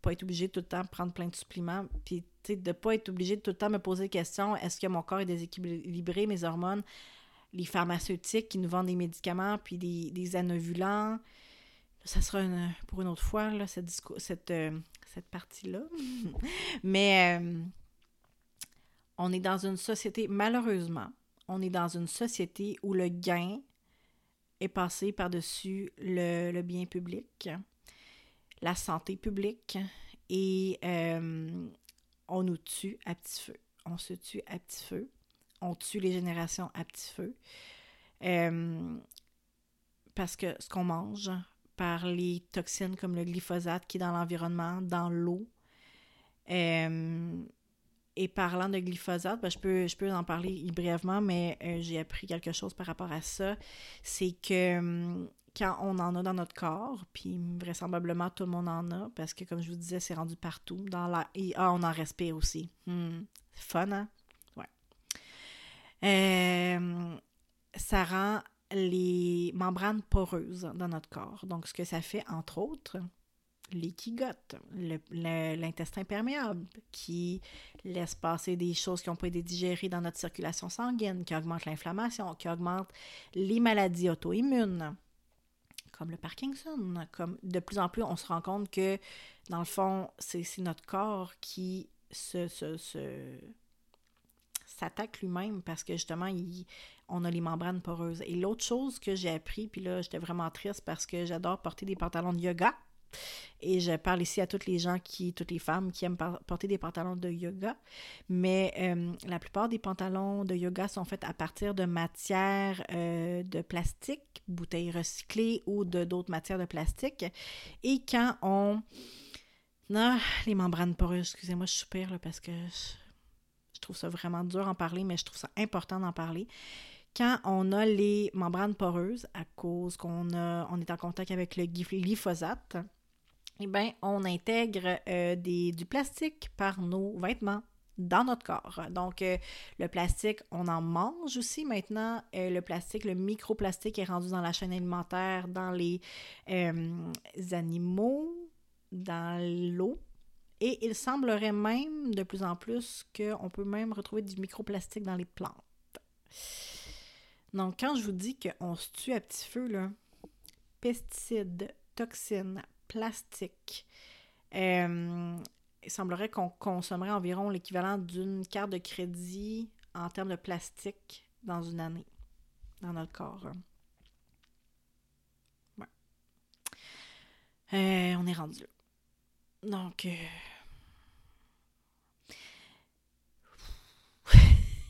pas être obligé tout le temps de prendre plein de suppléments, puis de pas être obligé de tout le temps me poser la question est-ce que mon corps est déséquilibré, mes hormones les pharmaceutiques qui nous vendent des médicaments puis des, des anovulants. Ça sera pour une autre fois, là, cette, cette, euh, cette partie-là. Mais euh, on est dans une société, malheureusement, on est dans une société où le gain est passé par-dessus le, bien public, la santé publique, et euh, on nous tue à petit feu. On se tue à petit feu on tue les générations à petit feu. Euh, parce que ce qu'on mange par les toxines comme le glyphosate qui est dans l'environnement, dans l'eau. Euh, et parlant de glyphosate, ben, je, peux, je peux en parler brièvement, mais euh, j'ai appris quelque chose par rapport à ça. C'est que quand on en a dans notre corps, puis vraisemblablement tout le monde en a, parce que comme je vous disais, c'est rendu partout. Dans la... Ah, on en respire aussi. C'est fun, hein? Euh, ça rend les membranes poreuses dans notre corps. Donc, ce que ça fait, entre autres, l'équigote, l'intestin perméable, qui laisse passer des choses qui n'ont pas été digérées dans notre circulation sanguine, qui augmente l'inflammation, qui augmente les maladies auto-immunes, comme le Parkinson. Comme de plus en plus, on se rend compte que, dans le fond, c'est notre corps qui se, se s'attaque lui-même parce que justement, il, on a les membranes poreuses. Et l'autre chose que j'ai appris, puis là, j'étais vraiment triste parce que j'adore porter des pantalons de yoga. Et je parle ici à toutes les gens qui, toutes les femmes qui aiment porter des pantalons de yoga. Mais euh, la plupart des pantalons de yoga sont faits à partir de matières euh, de plastique, bouteilles recyclées ou de d'autres matières de plastique. Et quand on. Non, les membranes poreuses, excusez-moi, je super là, parce que je, trouve ça vraiment dur d'en parler, mais je trouve ça important d'en parler quand on a les membranes poreuses, à cause qu'on on est en contact avec le glyphosate, eh bien, on intègre euh, du plastique par nos vêtements dans notre corps. Donc, euh, le plastique, on en mange aussi maintenant. Euh, le plastique, le microplastique est rendu dans la chaîne alimentaire, dans les animaux, dans l'eau. Et il semblerait même de plus en plus qu'on peut même retrouver du microplastique dans les plantes. Donc, quand je vous dis qu'on se tue à petit feu, là, pesticides, toxines, plastique. Euh, il semblerait qu'on consommerait environ l'équivalent d'une carte de crédit en termes de plastique dans une année, dans notre corps. Ouais. Euh, on est rendu là. Donc. Euh,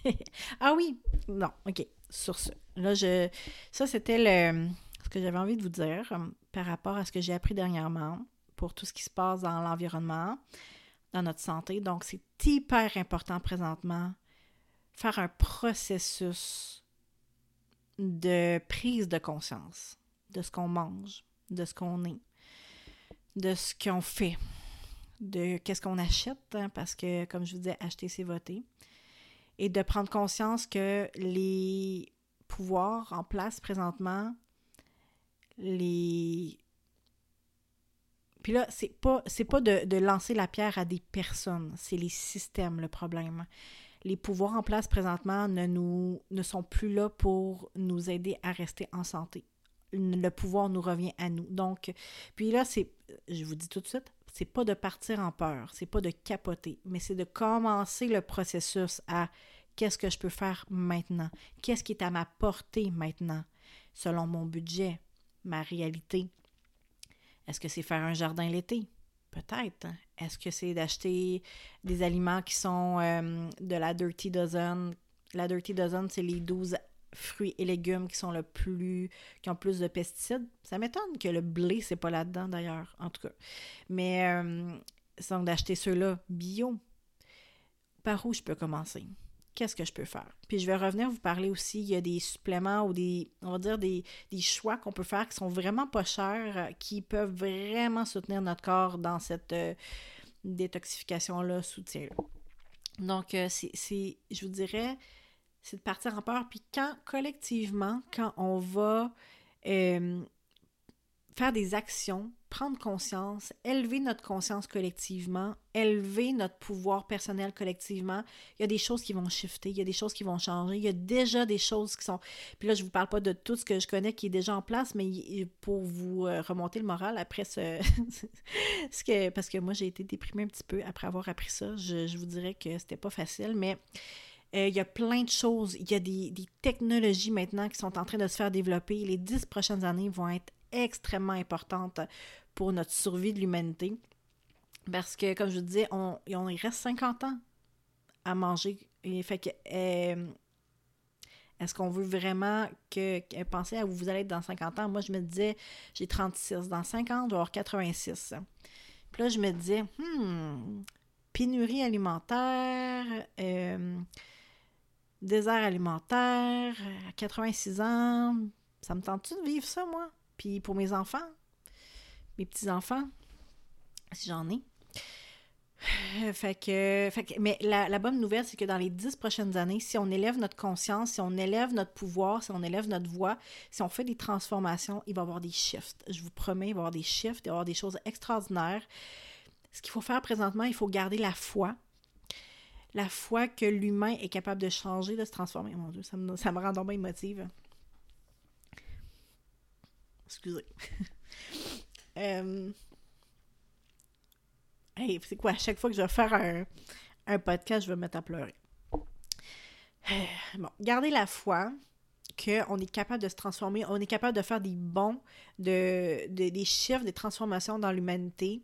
ah oui! Non, ok. Sur ce. Là, je. Ça, c'était le ce que j'avais envie de vous dire euh, par rapport à ce que j'ai appris dernièrement pour tout ce qui se passe dans l'environnement, dans notre santé. Donc, c'est hyper important présentement faire un processus de prise de conscience de ce qu'on mange, de ce qu'on est, de ce qu'on fait, de qu'est-ce qu'on achète, hein, parce que, comme je vous disais, acheter, c'est voter, et de prendre conscience que les pouvoirs en place présentement les. Puis là, c'est pas, c'est pas de, de, lancer la pierre à des personnes, c'est les systèmes le problème. Les pouvoirs en place présentement ne, nous, ne sont plus là pour nous aider à rester en santé. Le pouvoir nous revient à nous. Donc, puis là, c'est, je vous dis tout de suite, c'est pas de partir en peur, c'est pas de capoter, mais c'est de commencer le processus à qu'est-ce que je peux faire maintenant? Qu'est-ce qui est à ma portée maintenant, selon mon budget, ma réalité. Est-ce que c'est faire un jardin l'été? Peut-être. Est-ce que c'est d'acheter des aliments qui sont euh, de la Dirty Dozen? La Dirty Dozen, c'est les 12 fruits et légumes qui sont le plus qui ont plus de pesticides. Ça m'étonne que le blé, c'est pas là-dedans d'ailleurs, en tout cas. Mais euh, donc d'acheter ceux-là bio. Par où je peux commencer? Qu'est-ce que je peux faire? Puis je vais revenir vous parler aussi, il y a des suppléments ou des, on va dire, des, choix qu'on peut faire qui sont vraiment pas chers, euh, qui peuvent vraiment soutenir notre corps dans cette euh, détoxification-là, soutien-là. Donc, euh, c'est, je vous dirais, c'est de partir en peur. Puis quand, collectivement, quand on va faire des actions prendre conscience, élever notre conscience collectivement, élever notre pouvoir personnel collectivement. Il y a des choses qui vont shifter, il y a des choses qui vont changer, il y a déjà des choses qui sont... Puis là, je ne vous parle pas de tout ce que je connais qui est déjà en place, mais pour vous euh, remonter le moral après ce... ce que... Parce que moi, j'ai été déprimée un petit peu après avoir appris ça. Je, vous dirais que c'était pas facile, mais... Euh, il y a plein de choses. Il y a des, des, technologies maintenant qui sont en train de se faire développer. Les dix prochaines années vont être extrêmement importante pour notre survie de l'humanité. Parce que, comme je vous disais, on, il reste 50 ans à manger. Et fait que, euh, est-ce qu'on veut vraiment que, penser à où vous allez être dans 50 ans? Moi, je me disais, j'ai 36. Dans 50 ans, je vais avoir 86. Puis là, je me disais, hmm, pénurie alimentaire, euh, désert alimentaire, à 86 ans, ça me tente-tu de vivre ça, moi? Puis pour mes enfants, mes petits-enfants, si j'en ai. Fait que, mais la, bonne nouvelle, c'est que dans les dix prochaines années, si on élève notre conscience, si on élève notre pouvoir, si on élève notre voix, si on fait des transformations, il va y avoir des shifts. Je vous promets, il va y avoir des shifts, il va y avoir des choses extraordinaires. Ce qu'il faut faire présentement, il faut garder la foi. La foi que l'humain est capable de changer, de se transformer. Mon Dieu, ça me, ça me rend donc émotive. Excusez. euh... Hey, c'est quoi? À chaque fois que je vais faire un, podcast, je vais me mettre à pleurer. Bon, gardez la foi. qu'on est capable de se transformer, on est capable de faire des bons, de, des chiffres, des transformations dans l'humanité,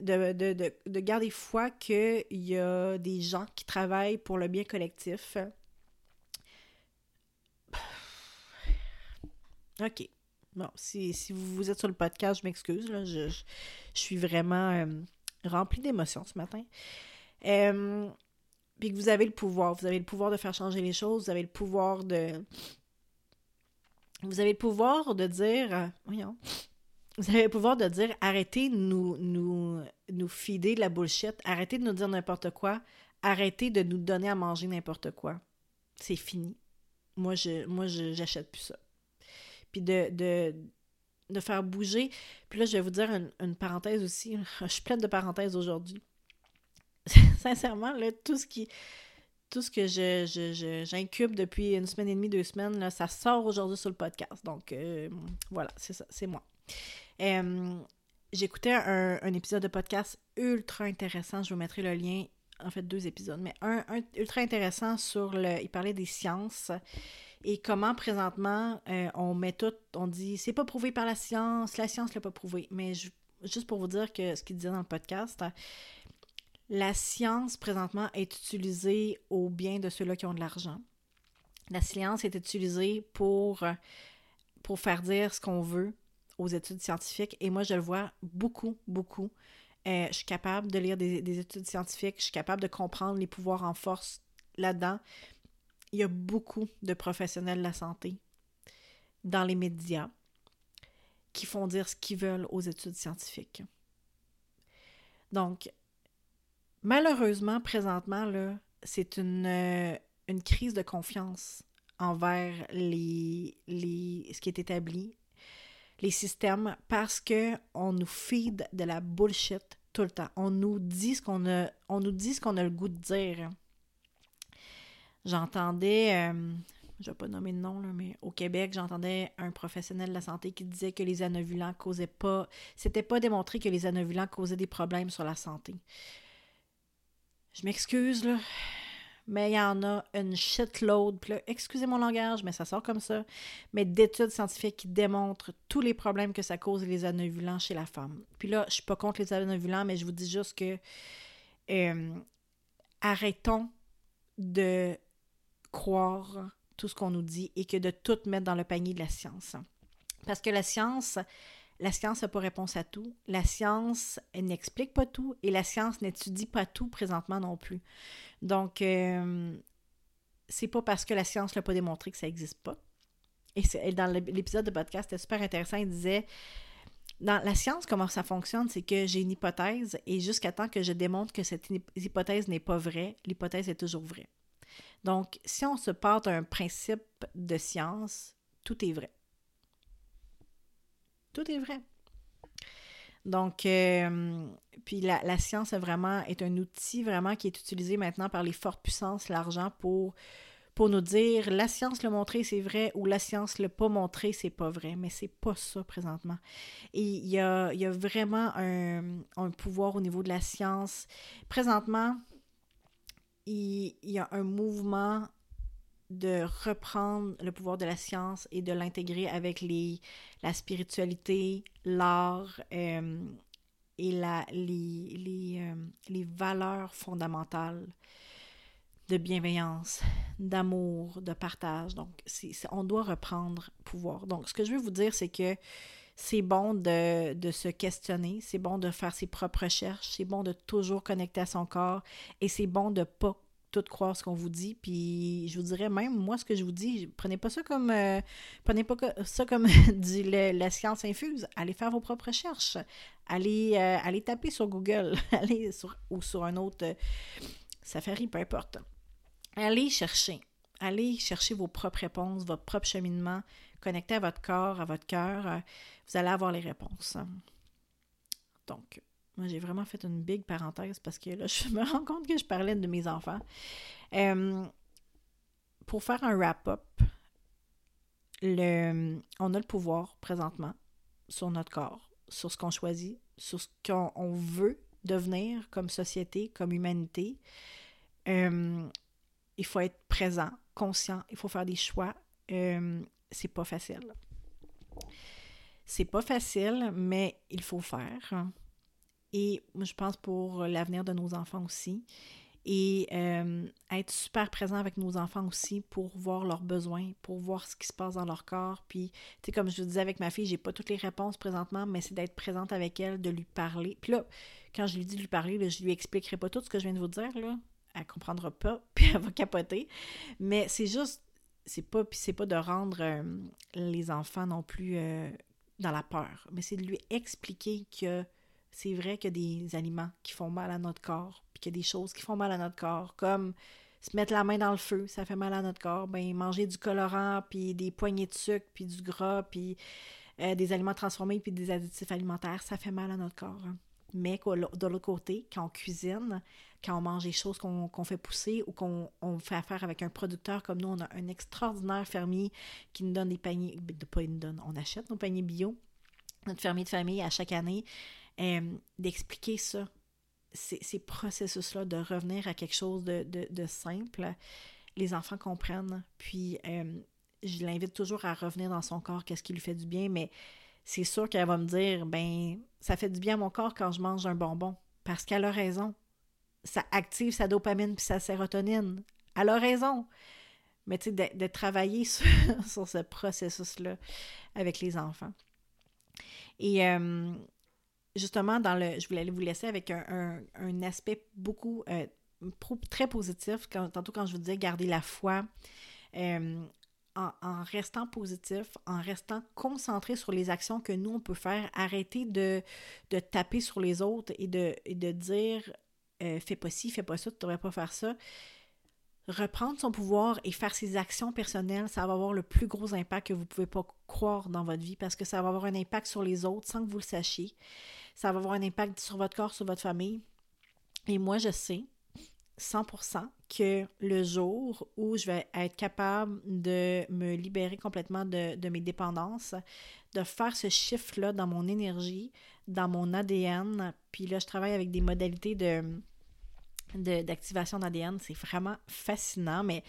de, de, garder foi qu'il y a des gens qui travaillent pour le bien collectif. OK. Bon, si, vous êtes sur le podcast, je m'excuse. Je, je, suis vraiment euh, remplie d'émotions ce matin. Euh, puis que vous avez le pouvoir. Vous avez le pouvoir de faire changer les choses. Vous avez le pouvoir de. Vous avez le pouvoir de dire. Euh, voyons. Vous avez le pouvoir de dire arrêtez de nous, nous, nous fider de la bullshit. Arrêtez de nous dire n'importe quoi. Arrêtez de nous donner à manger n'importe quoi. C'est fini. Moi, je moi j'achète plus ça. Puis de, faire bouger. Puis là, je vais vous dire une, parenthèse aussi. Je suis pleine de parenthèses aujourd'hui. sincèrement, là, tout ce qui. Tout ce que je, j'incube depuis une semaine et demie, deux semaines, ça sort aujourd'hui sur le podcast. Donc, euh, voilà, c'est ça, c'est moi. Euh, j'écoutais un, épisode de podcast ultra intéressant. Je vous mettrai le lien, en fait, deux épisodes, mais un, ultra intéressant sur le. Il parlait des sciences et comment présentement euh, on met tout. On dit c'est pas prouvé par la science, la science l'a pas prouvé. Mais juste pour vous dire que ce qu'il disait dans le podcast, la science, présentement, est utilisée au bien de ceux-là qui ont de l'argent. La science est utilisée pour, pour faire dire ce qu'on veut aux études scientifiques. Et moi, je le vois beaucoup, beaucoup. Euh, je suis capable de lire des, études scientifiques, je suis capable de comprendre les pouvoirs en force là-dedans. Il y a beaucoup de professionnels de la santé dans les médias qui font dire ce qu'ils veulent aux études scientifiques. Donc, Malheureusement, présentement, là, c'est une, euh, une crise de confiance envers les, les, ce qui est établi, les systèmes, parce que on nous feed de la bullshit tout le temps. On nous dit ce qu'on a, on nous dit ce qu'on a le goût de dire. J'entendais, euh, je vais pas nommer de nom, là, mais au Québec, j'entendais un professionnel de la santé qui disait que les anovulants causaient pas, c'était pas démontré que les anovulants causaient des problèmes sur la santé. Je m'excuse, là, mais il y en a une shitload. Puis là, excusez mon langage, mais ça sort comme ça. Mais d'études scientifiques qui démontrent tous les problèmes que ça cause les anovulants chez la femme. Puis là, je suis pas contre les anovulants, mais je vous dis juste que euh, arrêtons de croire tout ce qu'on nous dit et que de tout mettre dans le panier de la science. Parce que la science, la science n'a pas réponse à tout. La science n'explique pas tout et la science n'étudie pas tout présentement non plus. Donc, euh, c'est pas parce que la science l'a pas démontré que ça n'existe pas. Et dans l'épisode de podcast, c'était super intéressant. Il disait dans la science, comment ça fonctionne, c'est que j'ai une hypothèse et jusqu'à temps que je démontre que cette hypothèse n'est pas vraie, l'hypothèse est toujours vraie. Donc, si on se part d'un principe de science, tout est vrai. Tout est vrai. Donc, euh, puis la, science est vraiment est un outil vraiment qui est utilisé maintenant par les fortes puissances, l'argent, pour, pour nous dire la science l'a montré, c'est vrai, ou la science l'a pas montré, c'est pas vrai. Mais c'est pas ça présentement. Et il y a, y a, vraiment un, un, pouvoir au niveau de la science. Présentement, il, y a un mouvement de reprendre le pouvoir de la science et de l'intégrer avec les, la spiritualité, l'art euh, et la, les, les, euh, les, valeurs fondamentales de bienveillance, d'amour, de partage. Donc, on doit reprendre pouvoir. Donc, ce que je veux vous dire, c'est que c'est bon de, de, se questionner, c'est bon de faire ses propres recherches, c'est bon de toujours connecter à son corps et c'est bon de pas tout croire ce qu'on vous dit. Puis je vous dirais même, moi, ce que je vous dis, prenez pas ça comme euh, prenez pas ça comme la science infuse. Allez faire vos propres recherches. Allez, euh, allez taper sur Google. allez sur, ou sur un autre euh, Safari, peu importe. Allez chercher. Allez chercher vos propres réponses, votre propre cheminement. Connectez à votre corps, à votre cœur. vous allez avoir les réponses. Donc, moi, j'ai vraiment fait une big parenthèse parce que là, je me rends compte que je parlais de mes enfants. Euh, pour faire un wrap-up, le, on a le pouvoir présentement sur notre corps, sur ce qu'on choisit, sur ce qu'on veut devenir comme société, comme humanité. Euh, il faut être présent, conscient, il faut faire des choix euh, c'est pas facile. C'est pas facile, mais il faut faire. Et je pense pour l'avenir de nos enfants aussi. Et euh, être super présent avec nos enfants aussi pour voir leurs besoins, pour voir ce qui se passe dans leur corps. Puis, tu sais, comme je vous disais avec ma fille, j'ai pas toutes les réponses présentement, mais c'est d'être présente avec elle, de lui parler. Puis là, quand je lui dis de lui parler, là, je lui expliquerai pas tout ce que je viens de vous dire, là. Elle comprendra pas, puis elle va capoter. Mais c'est juste, c'est pas, c'est pas de rendre euh, les enfants non plus euh, dans la peur, mais c'est de lui expliquer que c'est vrai qu'il y a des aliments qui font mal à notre corps, puis qu'il y a des choses qui font mal à notre corps, comme se mettre la main dans le feu, ça fait mal à notre corps, ben manger du colorant, puis des poignées de sucre, puis du gras, puis euh, des aliments transformés, puis des additifs alimentaires, ça fait mal à notre corps. Hein. Mais de l'autre côté, quand on cuisine, quand on mange des choses qu'on fait pousser ou qu'on fait affaire avec un producteur comme nous, on a un extraordinaire fermier qui nous donne des paniers, ben, pas il nous donne, on achète nos paniers bio, notre fermier de famille à chaque année, euh, d'expliquer ça, ces, processus-là, de revenir à quelque chose de, simple, les enfants comprennent. Puis, euh, je l'invite toujours à revenir dans son corps, qu'est-ce qui lui fait du bien, mais c'est sûr qu'elle va me dire, ben, ça fait du bien à mon corps quand je mange un bonbon. Parce qu'elle a raison. Ça active sa dopamine puis sa sérotonine. Elle a raison. Mais tu sais, de, travailler sur, ce processus-là avec les enfants. Et euh, justement, dans le, je voulais vous laisser avec un, aspect beaucoup euh, très positif. Tantôt, quand je vous disais garder la foi, euh, en, restant positif, en restant concentré sur les actions que nous, on peut faire, arrêter de, de taper sur les autres et de, de dire euh, fais pas ci, fais pas ça, tu devrais pas faire ça. Reprendre son pouvoir et faire ses actions personnelles, ça va avoir le plus gros impact que vous pouvez pas croire dans votre vie parce que ça va avoir un impact sur les autres sans que vous le sachiez. Ça va avoir un impact sur votre corps, sur votre famille. Et moi, je sais 100% que le jour où je vais être capable de me libérer complètement de, mes dépendances, de faire ce chiffre-là dans mon énergie, dans mon ADN, puis là, je travaille avec des modalités de d'activation d'ADN, c'est vraiment fascinant, mais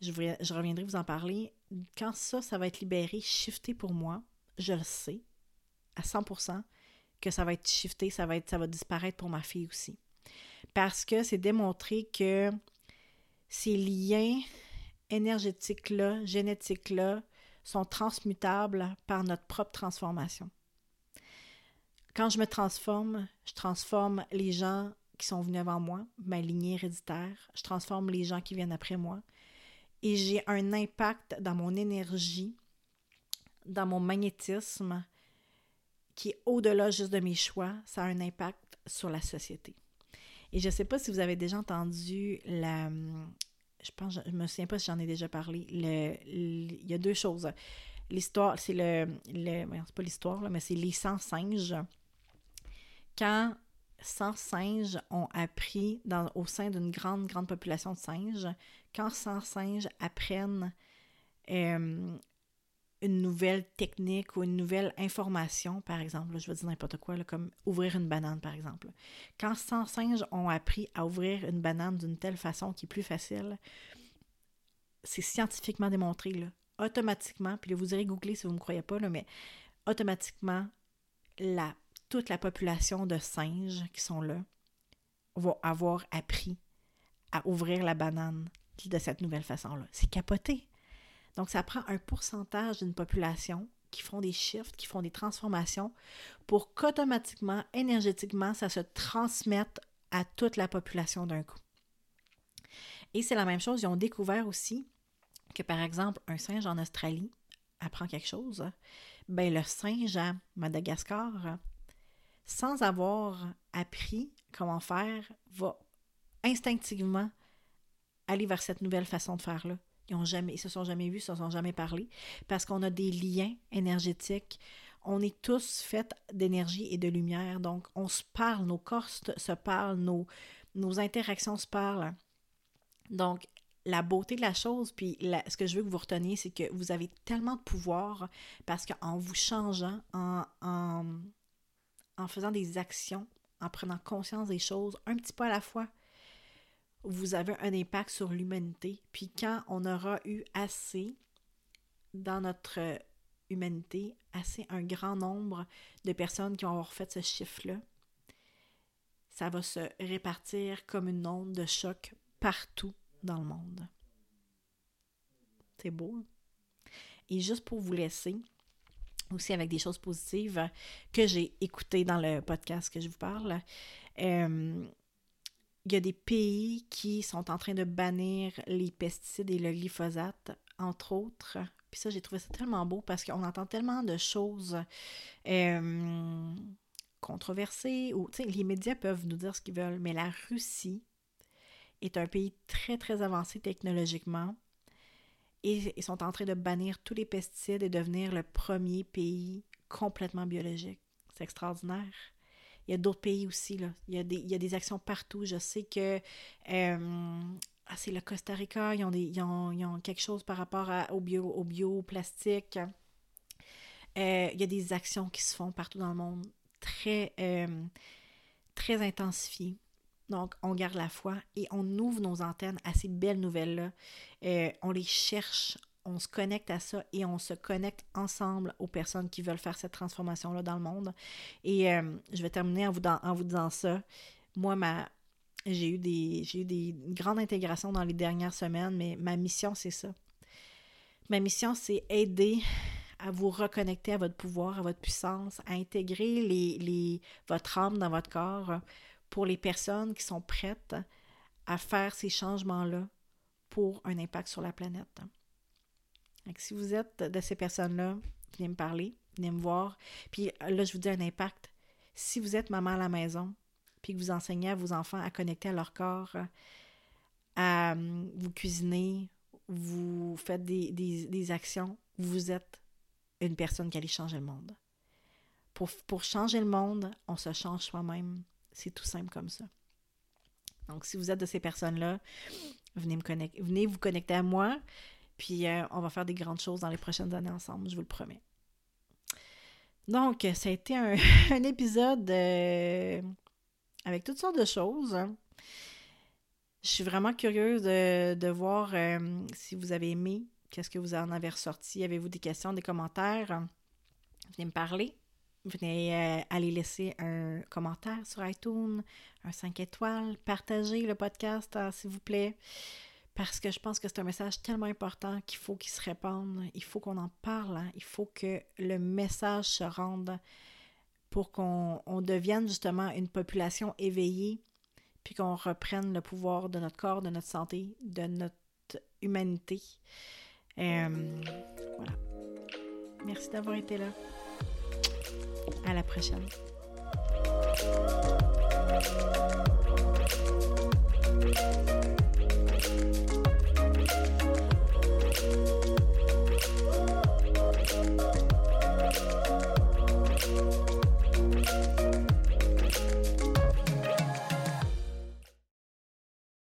je, je reviendrai vous en parler. Quand ça, ça va être libéré, shifté pour moi, je le sais à 100% que ça va être shifté, ça va, être, ça va disparaître pour ma fille aussi parce que c'est démontré que ces liens énergétiques-là, génétiques-là, sont transmutables par notre propre transformation. Quand je me transforme, je transforme les gens qui sont venus avant moi, ma lignée héréditaire, je transforme les gens qui viennent après moi, et j'ai un impact dans mon énergie, dans mon magnétisme, qui est au-delà juste de mes choix, ça a un impact sur la société. Et je ne sais pas si vous avez déjà entendu la. Je pense, je me souviens pas si j'en ai déjà parlé. Le, il y a deux choses. L'histoire, c'est le. c'est pas l'histoire, mais c'est les 100 singes. Quand 100 singes ont appris dans, au sein d'une grande, grande population de singes, quand 100 singes apprennent euh, une nouvelle technique ou une nouvelle information, par exemple, je vais dire n'importe quoi, comme ouvrir une banane, par exemple. Quand 100 singes ont appris à ouvrir une banane d'une telle façon qui est plus facile, c'est scientifiquement démontré, là, automatiquement, puis vous irez googler si vous ne me croyez pas, là, mais automatiquement, la, toute la population de singes qui sont là va avoir appris à ouvrir la banane de cette nouvelle façon-là. C'est capoté. Donc, ça prend un pourcentage d'une population qui font des shifts, qui font des transformations pour qu'automatiquement, énergétiquement, ça se transmette à toute la population d'un coup. Et c'est la même chose, ils ont découvert aussi que, par exemple, un singe en Australie apprend quelque chose, ben le singe à Madagascar, sans avoir appris comment faire, va instinctivement aller vers cette nouvelle façon de faire-là. Ils ont jamais, se sont jamais vus, ils se sont jamais parlé, parce qu'on a des liens énergétiques. On est tous faits d'énergie et de lumière, donc on se parle, nos corps se parlent, nos, nos interactions se parlent. Donc, la beauté de la chose, puis ce que je veux que vous reteniez, c'est que vous avez tellement de pouvoir parce qu'en vous changeant, en, en faisant des actions, en prenant conscience des choses un petit peu à la fois, vous avez un impact sur l'humanité. Puis quand on aura eu assez dans notre humanité assez un grand nombre de personnes qui avoir fait ce chiffre-là, ça va se répartir comme une onde de choc partout dans le monde. C'est beau. Hein? Et juste pour vous laisser, aussi avec des choses positives que j'ai écoutées dans le podcast que je vous parle, euh, il y a des pays qui sont en train de bannir les pesticides et le glyphosate, entre autres. Puis ça, j'ai trouvé ça tellement beau parce qu'on entend tellement de choses euh, controversées. Les médias peuvent nous dire ce qu'ils veulent, mais la Russie est un pays très, très avancé technologiquement. Ils sont en train de bannir tous les pesticides et devenir le premier pays complètement biologique. C'est extraordinaire. Il y a d'autres pays aussi, là. Il y, a des, actions partout. Je sais que euh, ah, c'est le Costa Rica, ils ont, des, quelque chose par rapport au, bio, au bioplastique. Euh, il y a des actions qui se font partout dans le monde, très, euh, très intensifiées. Donc, on garde la foi et on ouvre nos antennes à ces belles nouvelles-là. Euh, on les cherche, on se connecte à ça et on se connecte ensemble aux personnes qui veulent faire cette transformation-là dans le monde. Et euh, je vais terminer en vous, disant ça. Moi, ma, j'ai eu des j'ai eu des grandes intégrations dans les dernières semaines, mais ma mission, c'est ça. Ma mission, c'est aider à vous reconnecter à votre pouvoir, à votre puissance, à intégrer votre âme dans votre corps pour les personnes qui sont prêtes à faire ces changements-là pour un impact sur la planète. Donc, si vous êtes de ces personnes-là, venez me parler, venez me voir. Puis là, je vous dis un impact. Si vous êtes maman à la maison, puis que vous enseignez à vos enfants à connecter à leur corps, à hum, vous cuisiner, vous faites des, des actions, vous êtes une personne qui allait changer le monde. Pour, pour changer le monde, on se change soi-même. C'est tout simple comme ça. Donc, si vous êtes de ces personnes-là, venez, venez vous connecter à moi, puis euh, on va faire des grandes choses dans les prochaines années ensemble, je vous le promets. Donc, ça a été un, épisode euh, avec toutes sortes de choses. Je suis vraiment curieuse de, voir euh, si vous avez aimé, qu'est-ce que vous en avez ressorti. Avez-vous des questions, des commentaires? Venez me parler venez euh, aller laisser un commentaire sur iTunes, un 5 étoiles, partagez le podcast, hein, s'il vous plaît, parce que je pense que c'est un message tellement important qu'il faut qu'il se répande, il faut qu'on en parle, hein. il faut que le message se rende pour qu'on devienne justement une population éveillée, puis qu'on reprenne le pouvoir de notre corps, de notre santé, de notre humanité. Euh, voilà. Merci d'avoir été là. À la prochaine.